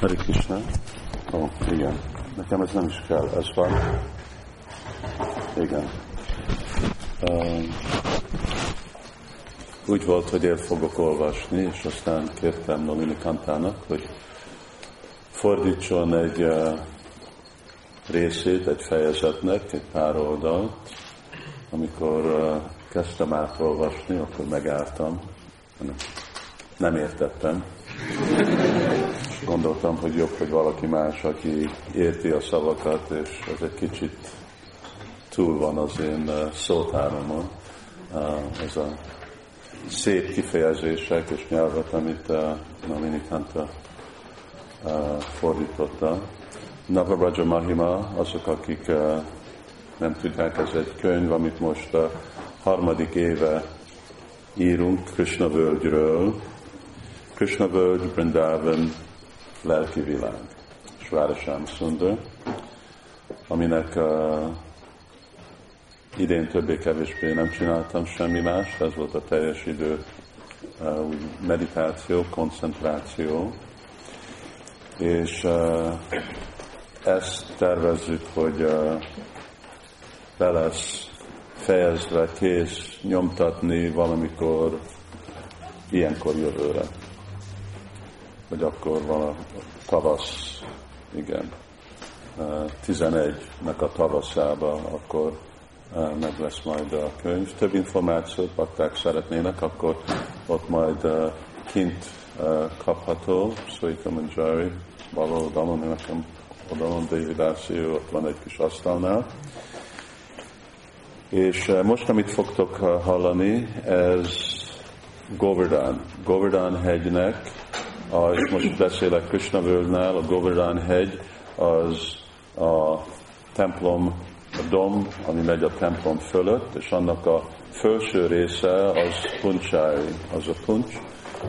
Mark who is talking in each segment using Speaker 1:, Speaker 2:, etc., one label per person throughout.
Speaker 1: Hare Krishna. Ó, oh, igen. Nekem ez nem is kell, ez van. Igen. Um, úgy volt, hogy el fogok olvasni, és aztán kértem Nominikantának, hogy fordítson egy uh, részét, egy fejezetnek, egy pár oldalt. Amikor uh, kezdtem átolvasni, akkor megálltam. Nem értettem gondoltam, hogy jobb, hogy valaki más, aki érti a szavakat, és ez egy kicsit túl van az én uh, szótáromon. Uh, ez a szép kifejezések és nyelvet, amit uh, Kanta fordította. Navaraja Mahima, azok, akik nem tudják, ez egy könyv, amit most a harmadik éve írunk Krishna völgyről. Krishna völgy, Vrindavan, lelki világ, Svárasám Sundar, aminek uh, idén többé-kevésbé nem csináltam semmi más, ez volt a teljes idő uh, meditáció, koncentráció, és uh, ezt tervezzük, hogy uh, be lesz fejezve, kész nyomtatni valamikor ilyenkor jövőre hogy akkor van a tavasz, igen, 11-nek a tavaszába, akkor meg lesz majd a könyv. Több információt bakták szeretnének, akkor ott majd kint kapható, Suika Manjari, bal oldalon, nekem oldalon, David Arsi, ott van egy kis asztalnál. És most, amit fogtok hallani, ez Govardhan. Govardhan hegynek a, és most beszélek Krishnavölnál, a Govardhan hegy, az a templom, a dom, ami megy a templom fölött, és annak a felső része az puncsái, az a puncs,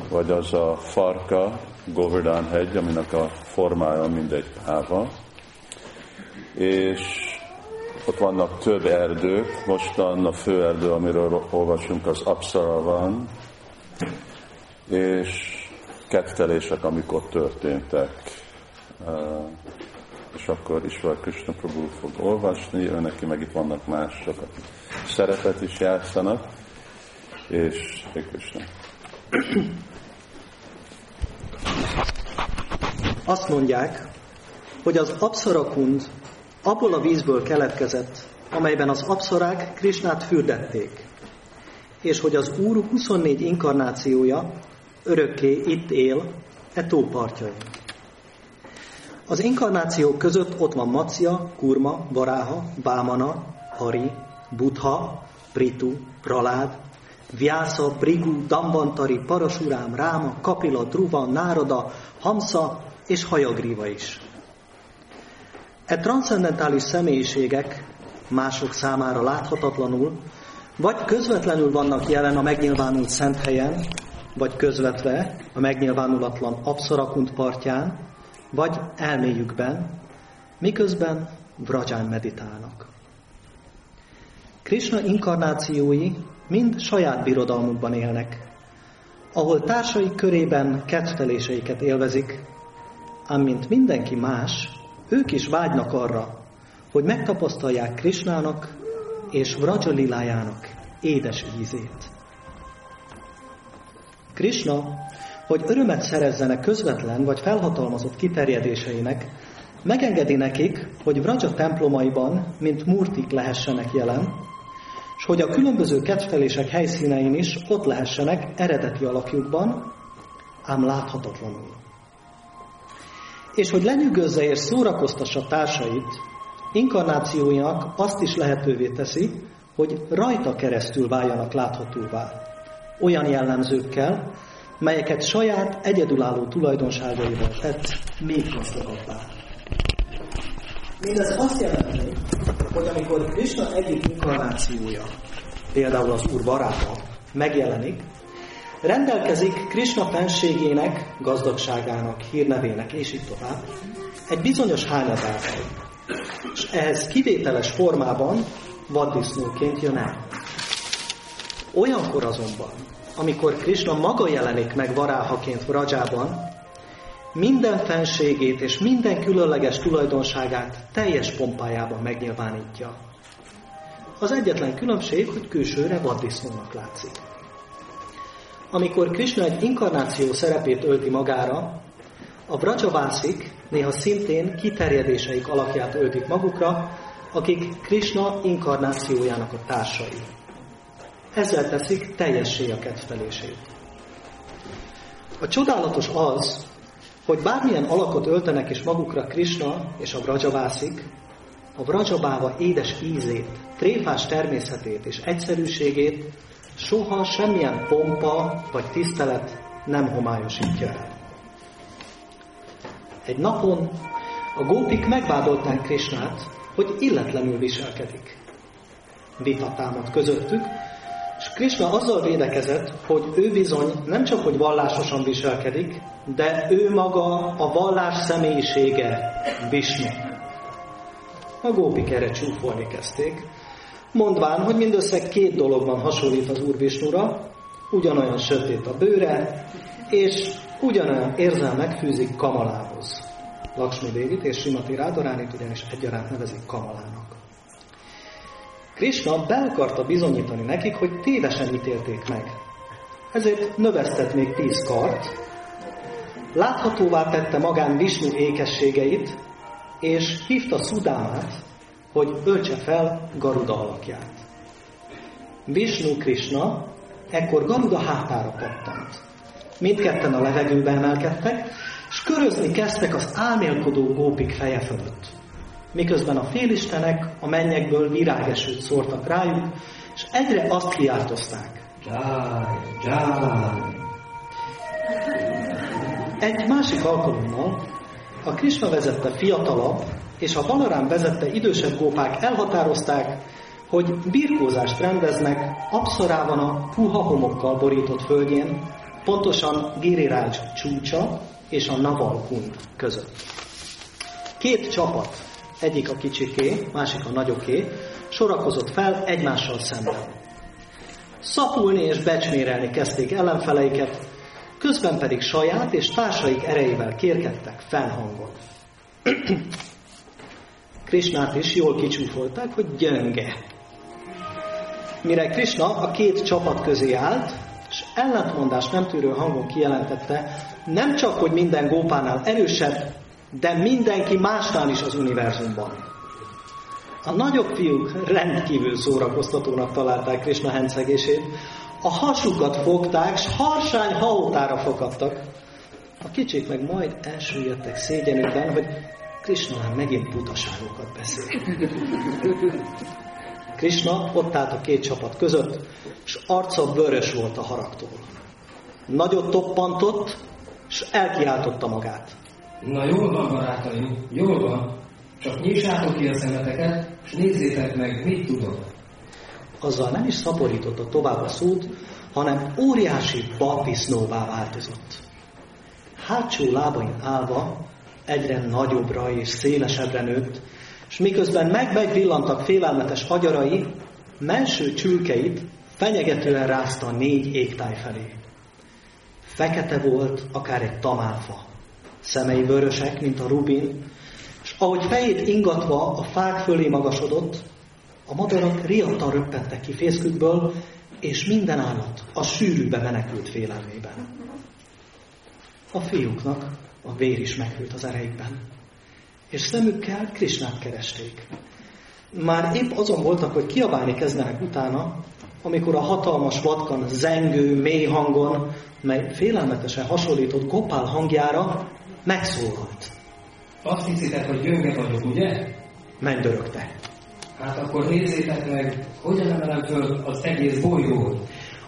Speaker 1: vagy az a farka, Govardhan hegy, aminek a formája mindegy háva. És ott vannak több erdők, mostan a fő erdő, amiről olvasunk, az Apsara van, és kettelések, amik ott történtek. És akkor Isvar Krishna Prabhu fog olvasni, ő neki meg itt vannak mások, akik szerepet is játszanak, és Krishna.
Speaker 2: Azt mondják, hogy az Apszarakund abból a vízből keletkezett, amelyben az abszorák Krisnát fürdették, és hogy az Úr 24 inkarnációja örökké itt él, e tópartjain. Az inkarnációk között ott van Macia, Kurma, Varáha, Vámana, Hari, Budha, Pritu, Pralád, Vyasa, Brigu, Dambantari, Parasurám, Ráma, Kapila, Druva, Nárada, Hamsa és Hajagriva is. E transzendentális személyiségek mások számára láthatatlanul, vagy közvetlenül vannak jelen a megnyilvánult szent helyen, vagy közvetve a megnyilvánulatlan abszorakunt partján, vagy elméjükben, miközben vraján meditálnak. Krishna inkarnációi mind saját birodalmukban élnek, ahol társai körében ketteléseiket élvezik, ám mint mindenki más, ők is vágynak arra, hogy megtapasztalják Krishnának és Vrajalilájának édes ízét. Krishna, hogy örömet szerezzenek közvetlen vagy felhatalmazott kiterjedéseinek, megengedi nekik, hogy Vraja templomaiban, mint murtik lehessenek jelen, és hogy a különböző kedvelések helyszínein is ott lehessenek eredeti alakjukban, ám láthatatlanul. És hogy lenyűgözze és szórakoztassa társait, inkarnációinak azt is lehetővé teszi, hogy rajta keresztül váljanak láthatóvá, olyan jellemzőkkel, melyeket saját egyedülálló tulajdonságaival tett még gazdagabbá. Mindez azt jelenti, hogy amikor Krishna egyik inkarnációja, például az Úr baráta, megjelenik, rendelkezik Krishna fenségének, gazdagságának, hírnevének és így tovább egy bizonyos hányadával. És ehhez kivételes formában vaddisznóként jön el. Olyankor azonban, amikor Krishna maga jelenik meg varáhaként Vrajában, minden fenségét és minden különleges tulajdonságát teljes pompájában megnyilvánítja. Az egyetlen különbség, hogy külsőre vaddisznónak látszik. Amikor Krishna egy inkarnáció szerepét ölti magára, a Vrajavászik néha szintén kiterjedéseik alakját öltik magukra, akik Krishna inkarnációjának a társai. Ezzel teszik teljessé a kedvelését. A csodálatos az, hogy bármilyen alakot öltenek is magukra Krishna és a Vrajavászik, a Vrajabáva édes ízét, tréfás természetét és egyszerűségét soha semmilyen pompa vagy tisztelet nem homályosítja el. Egy napon a gópik megvádolták Krisnát, hogy illetlenül viselkedik. Vita támad közöttük, és Krishna azzal védekezett, hogy ő bizony nem csak, hogy vallásosan viselkedik, de ő maga a vallás személyisége, Vishnu. A gópik erre csúfolni kezdték, mondván, hogy mindössze két dologban hasonlít az Úr Visnura, ugyanolyan sötét a bőre, és ugyanolyan érzelmek fűzik Kamalához. Lakshmi Dévit és Simati Rádoránit ugyanis egyaránt nevezik Kamalának. Krishna be akarta bizonyítani nekik, hogy tévesen ítélték meg. Ezért növesztett még tíz kart, láthatóvá tette magán Vishnu ékességeit, és hívta Szudámát, hogy öltse fel Garuda alakját. Vishnu Krishna ekkor Garuda hátára pattant. Mindketten a levegőbe emelkedtek, és körözni kezdtek az álmélkodó gópik feje fölött. Miközben a félistenek a mennyekből virágesőt szórtak rájuk, és egyre azt kiáltozták. Jai. Egy másik alkalommal a Krishna vezette fiatalabb, és a Balarám vezette idősebb gópák elhatározták, hogy birkózást rendeznek Apszorában a puha homokkal borított földjén, pontosan Giriraj csúcsa és a Naval Kund között. Két csapat, egyik a kicsiké, másik a nagyoké, sorakozott fel egymással szemben. Szapulni és becsmérelni kezdték ellenfeleiket, közben pedig saját és társaik erejével kérkedtek fennhangon. Krisnát is jól kicsúfolták, hogy gyönge. Mire Krishna a két csapat közé állt, és ellentmondás nem tűrő hangon kijelentette, nem csak, hogy minden gópánál erősebb, de mindenki másnál is az univerzumban. A nagyobb fiúk rendkívül szórakoztatónak találták Krishna hencegését, a hasukat fogták, s harsány haótára fogadtak. A kicsik meg majd elsüllyedtek szégyenükben, hogy Krishna már megint butaságokat beszél. Krishna ott állt a két csapat között, és arca vörös volt a haragtól. Nagyot toppantott, és elkiáltotta magát.
Speaker 3: Na jól van, barátaim, jól van. Csak nyissátok ki a szemeteket, és nézzétek meg, mit tudok.
Speaker 2: Azzal nem is szaporította tovább a szót, hanem óriási bapisznóvá változott. Hátsó lábain állva egyre nagyobbra és szélesebbre nőtt, és miközben meg-megvillantak félelmetes agyarai, melső csülkeit fenyegetően rázta négy égtáj felé. Fekete volt, akár egy tamálfa. Szemei vörösek, mint a rubin, és ahogy fejét ingatva a fák fölé magasodott, a madarak riadtan röppentek ki fészkükből, és minden állat a sűrűbe menekült félelmében. A fiúknak a vér is meghűlt az ereikben, és szemükkel Krisnát keresték. Már épp azon voltak, hogy kiabálni kezdenek utána, amikor a hatalmas vatkan zengő, mély hangon, mely félelmetesen hasonlított Gopál hangjára, megszólalt.
Speaker 3: Azt hiszitek, hogy gyönge vagyok, ugye?
Speaker 2: Mennydörögte.
Speaker 3: Hát akkor nézzétek meg, hogyan emelem föl az egész bolygót.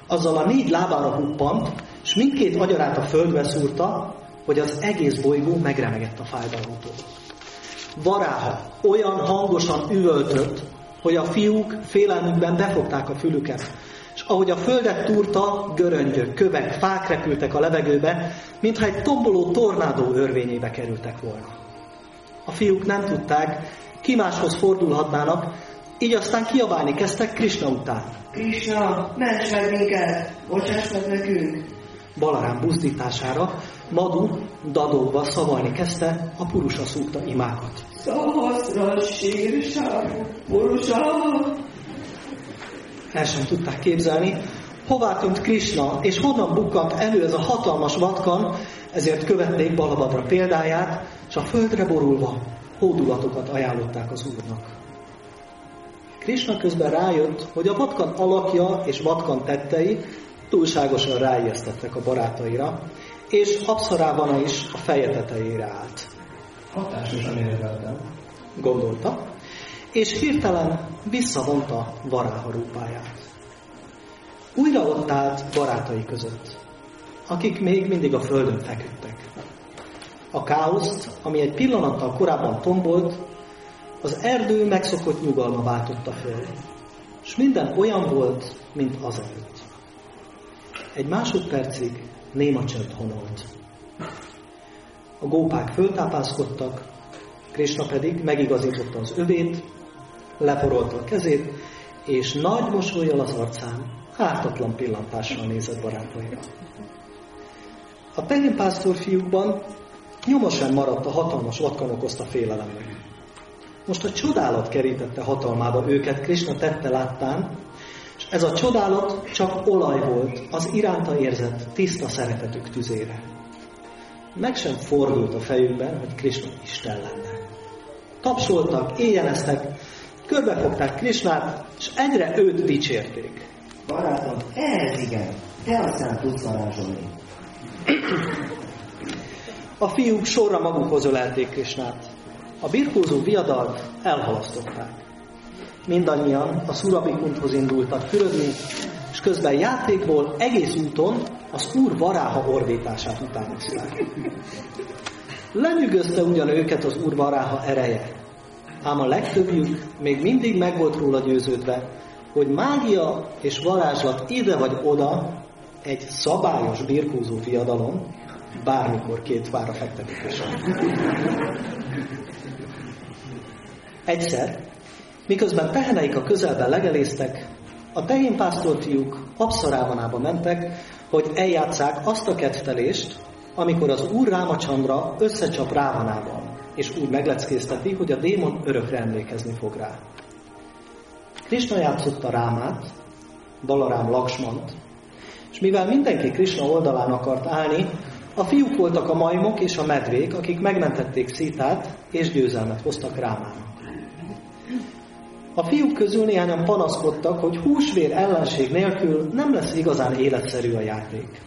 Speaker 2: Azzal a négy lábára huppant, és mindkét agyarát a földbe szúrta, hogy az egész bolygó megremegett a fájdalomtól. Varáha olyan hangosan üvöltött, hogy a fiúk félelmükben befogták a fülüket, ahogy a földet túrta, göröngyök, kövek, fák repültek a levegőbe, mintha egy tomboló tornádó örvényébe kerültek volna. A fiúk nem tudták, ki máshoz fordulhatnának, így aztán kiabálni kezdtek Krishna után.
Speaker 4: Krishna, ments meg minket, bocsáss meg nekünk!
Speaker 2: Balarám buzdítására Madu dadóva szavalni kezdte a purusa szúgta imákat.
Speaker 4: Szahaszra sírsa, purusa!
Speaker 2: El sem tudták képzelni, hová tűnt Krishna, és honnan bukkant elő ez a hatalmas vatkan, ezért követték Balabadra példáját, és a földre borulva hódulatokat ajánlották az Úrnak. Krishna közben rájött, hogy a vatkan alakja és vatkan tettei túlságosan ráijesztettek a barátaira, és Abszarávana is a feje tetejére állt.
Speaker 3: Hatásosan érveltem.
Speaker 2: Gondolta, és hirtelen visszavonta Varáha rúpáját. Újra ott állt barátai között, akik még mindig a földön feküdtek. A káoszt, ami egy pillanattal korábban tombolt, az erdő megszokott nyugalma váltotta föl, és minden olyan volt, mint azelőtt. Egy másodpercig néma csönd honolt. A gópák föltápászkodtak, Krishna pedig megigazította az övét, leporolta a kezét, és nagy mosolyjal az arcán ártatlan pillantással nézett barátaira. A tehénpásztor fiúkban nyoma sem maradt a hatalmas vatkan okozta félelemnek. Most a csodálat kerítette hatalmába őket Krishna tette láttán, és ez a csodálat csak olaj volt az iránta érzett tiszta szeretetük tüzére. Meg sem fordult a fejükben, hogy Krishna Isten lenne. Tapsoltak, éjjeleztek, körbefogták Krishnát, és egyre őt dicsérték.
Speaker 4: Barátom, ez igen, te aztán tudsz varázsolni.
Speaker 2: A fiúk sorra magukhoz ölelték Krisnát. A birkózó viadalt elhalasztották. Mindannyian a Szurabikunthoz indultak fürödni, és közben játékból egész úton az úr varáha ordítását utánozták. Lenyűgözte ugyan őket az úr varáha ereje, ám a legtöbbjük még mindig meg volt róla győződve, hogy mágia és varázslat ide vagy oda egy szabályos birkózó fiadalom bármikor két vára fektetik Egyszer, miközben teheneik a közelben legelésztek, a tehénpásztor fiúk Abszarávanába mentek, hogy eljátszák azt a kettelést, amikor az úr Rámacsandra összecsap Rávanával, és úgy megleckézteti, hogy a démon örökre emlékezni fog rá. Krishna játszotta Rámát, Balarám Laksmant, és mivel mindenki Krishna oldalán akart állni, a fiúk voltak a majmok és a medvék, akik megmentették Szítát, és győzelmet hoztak Rámának. A fiúk közül néhányan panaszkodtak, hogy húsvér ellenség nélkül nem lesz igazán életszerű a játék.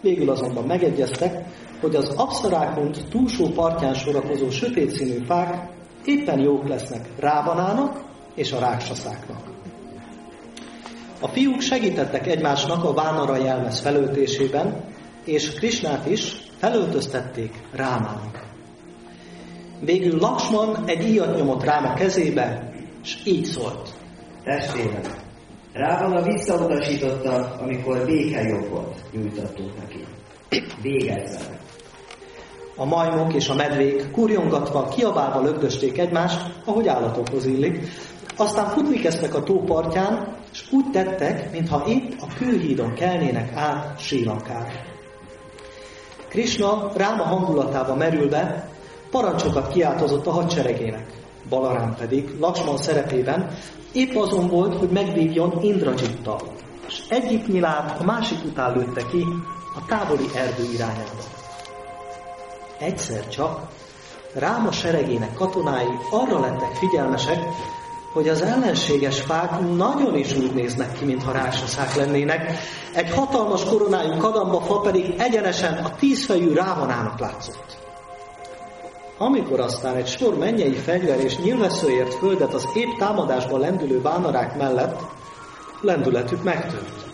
Speaker 2: Végül azonban megegyeztek, hogy az abszarákont túlsó partján sorakozó sötét színű fák éppen jók lesznek Rávanának és a ráksaszáknak. A fiúk segítettek egymásnak a Vánara jelmez felöltésében, és Krisnát is felöltöztették Rámának. Végül Laksman egy íjat nyomott Ráma kezébe, és így szólt.
Speaker 4: Testvérem, Rávana visszautasította, amikor békejogot nyújtottunk neki. Végezzenek.
Speaker 2: A majmok és a medvék kurjongatva, kiabálva lögdösték egymást, ahogy állatokhoz illik, aztán futni kezdtek a tópartján, és úgy tettek, mintha épp a kőhídon kelnének át Sri Lankára. Krishna Ráma hangulatába merülve parancsokat kiáltozott a hadseregének. Balarám pedig Laksman szerepében épp azon volt, hogy megvívjon Indrajittal, és egyik nyilát a másik után lőtte ki a távoli erdő irányába. Egyszer csak Ráma seregének katonái arra lettek figyelmesek, hogy az ellenséges fák nagyon is úgy néznek ki, mintha rásaszák lennének, egy hatalmas koronájú kadamba fa pedig egyenesen a tízfejű rávanának látszott. Amikor aztán egy sor mennyei fegyver és nyilvesszőért földet az épp támadásban lendülő vánarák mellett, lendületük megtört.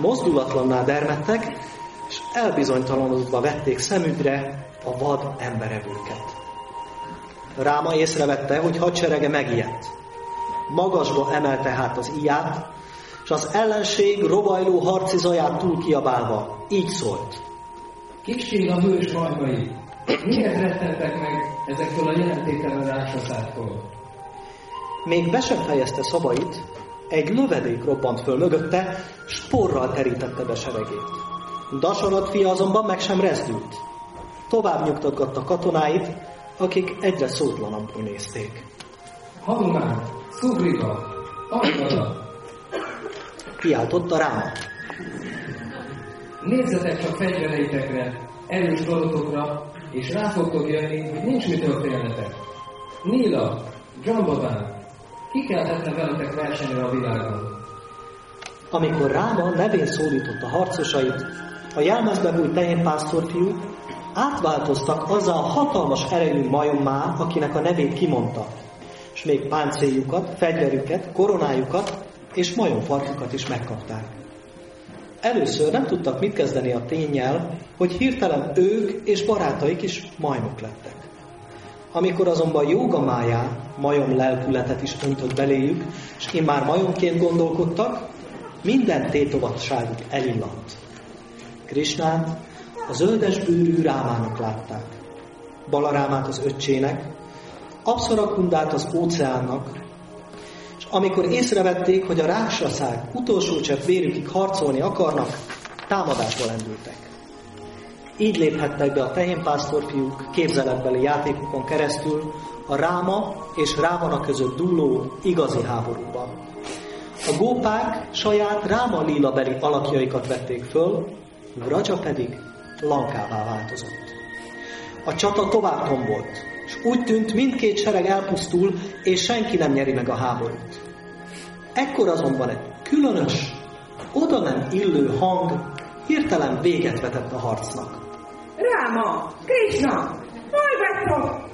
Speaker 2: Mozdulatlanná dermedtek, és elbizonytalanodva vették szemükre a vad emberevőket. Ráma észrevette, hogy hadserege megijedt. Magasba emelte hát az iját, és az ellenség rovajló harci zaját túl kiabálva így szólt.
Speaker 3: Kis a hős majmai, miért rettentek meg ezektől a jelentéktelen ráksaszáktól?
Speaker 2: Még be sem fejezte szavait, egy lövedék robbant föl mögötte, sporral terítette be seregét. Dasarat fia azonban meg sem rezdült. Tovább nyugtatgatta katonáit, akik egyre szótlanabbul nézték.
Speaker 3: Hanumán, Szugrika, Angada,
Speaker 2: Kiáltotta Ráma.
Speaker 3: nézzetek csak fegyvereitekre, erős karotokra, és rá fogtok jönni, hogy nincs mitől félnetek. Níla, Jambadán, ki keltette veletek versenyre a világon?
Speaker 2: Amikor Ráma nevén szólította harcosait, a jelmezbe bújt tehénpásztorfiú átváltoztak azzal a hatalmas erejű majommá, akinek a nevét kimondta, és még páncéljukat, fegyverüket, koronájukat és majomfarkukat is megkapták. Először nem tudtak mit kezdeni a tényjel, hogy hirtelen ők és barátaik is majmok lettek. Amikor azonban jóga májá majom lelkületet is öntött beléjük, és immár majomként gondolkodtak, minden tétovatságuk elillant. Krisnát a zöldes bőrű Rámának látták, Balarámát az öccsének, Abszarakundát az óceánnak, amikor észrevették, hogy a ráksaszák utolsó csepp vérükig harcolni akarnak, támadásba lendültek. Így léphettek be a tehénpásztorfiúk képzeletbeli játékokon keresztül a Ráma és Rávana között dúló igazi háborúba. A gópák saját Ráma lilabeli alakjaikat vették föl, Vraja pedig lankává változott. A csata tovább tombolt, úgy tűnt, mindkét sereg elpusztul, és senki nem nyeri meg a háborút. Ekkor azonban egy különös, oda nem illő hang hirtelen véget vetett a harcnak.
Speaker 5: Ráma, Krishna, hol?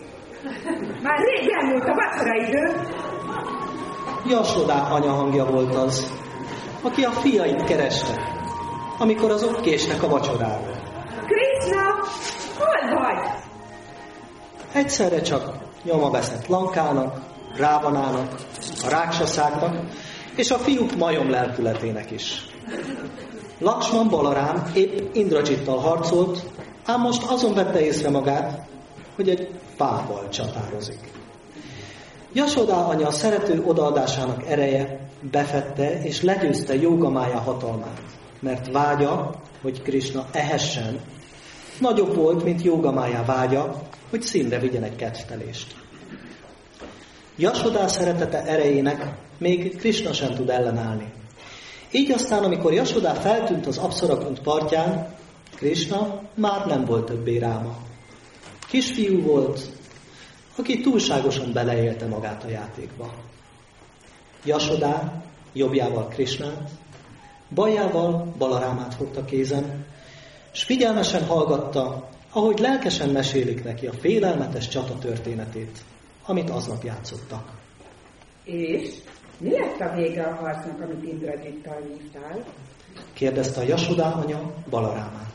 Speaker 5: Már rég elmúlt a vacsora idő.
Speaker 2: Jasodá anya hangja volt az, aki a fiait kereste, amikor azok késnek a vacsorára.
Speaker 5: Krishna, hol vagy?
Speaker 2: Egyszerre csak nyoma veszett Lankának, Rávanának, a ráksaszáknak, és a fiúk majom lelkületének is. Laksman Balarám épp Indrajittal harcolt, ám most azon vette észre magát, hogy egy fával csatározik. Jasodá anya szerető odaadásának ereje befette és legyőzte jogamája hatalmát, mert vágya, hogy Krishna ehessen, nagyobb volt, mint jogamája vágya, hogy színre vigyen egy kettelést. Jasodá szeretete erejének még Krishna sem tud ellenállni. Így aztán, amikor Jasodá feltűnt az Abszorakund partján, Krishna már nem volt többé ráma. Kisfiú volt, aki túlságosan beleélte magát a játékba. Jasodá jobbjával Krishnát, bajával Balarámát fogta kézen, és figyelmesen hallgatta, ahogy lelkesen mesélik neki a félelmetes csata történetét, amit aznap játszottak.
Speaker 5: És mi lett a vége a harcnak, amit Indrajittal vívtál?
Speaker 2: Kérdezte a Jasodá anya Balarámát.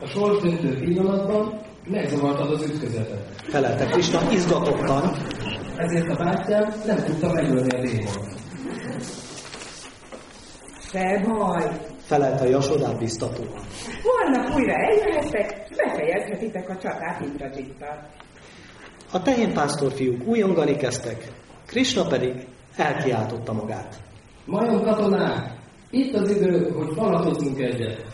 Speaker 3: A sorsdöntő pillanatban megzavartad az ütközetet.
Speaker 2: Felelte Krishna izgatottan,
Speaker 3: Ezért a bátyám nem tudta megölni a démont.
Speaker 5: Se baj.
Speaker 2: Felelte a Jasodá biztatóan.
Speaker 5: Holnap újra eljöhettek, és befejezhetitek a csatát Indrajittal.
Speaker 2: A tehénpásztor fiúk újongani kezdtek, Krishna pedig elkiáltotta magát.
Speaker 3: Majom katonák, itt az idő, hogy falatozzunk egyet.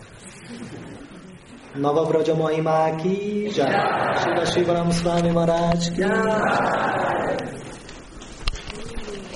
Speaker 2: Navabraja Mahimá ki, Jai. Shiva Shivaram Swami Maharaj ki, Jai.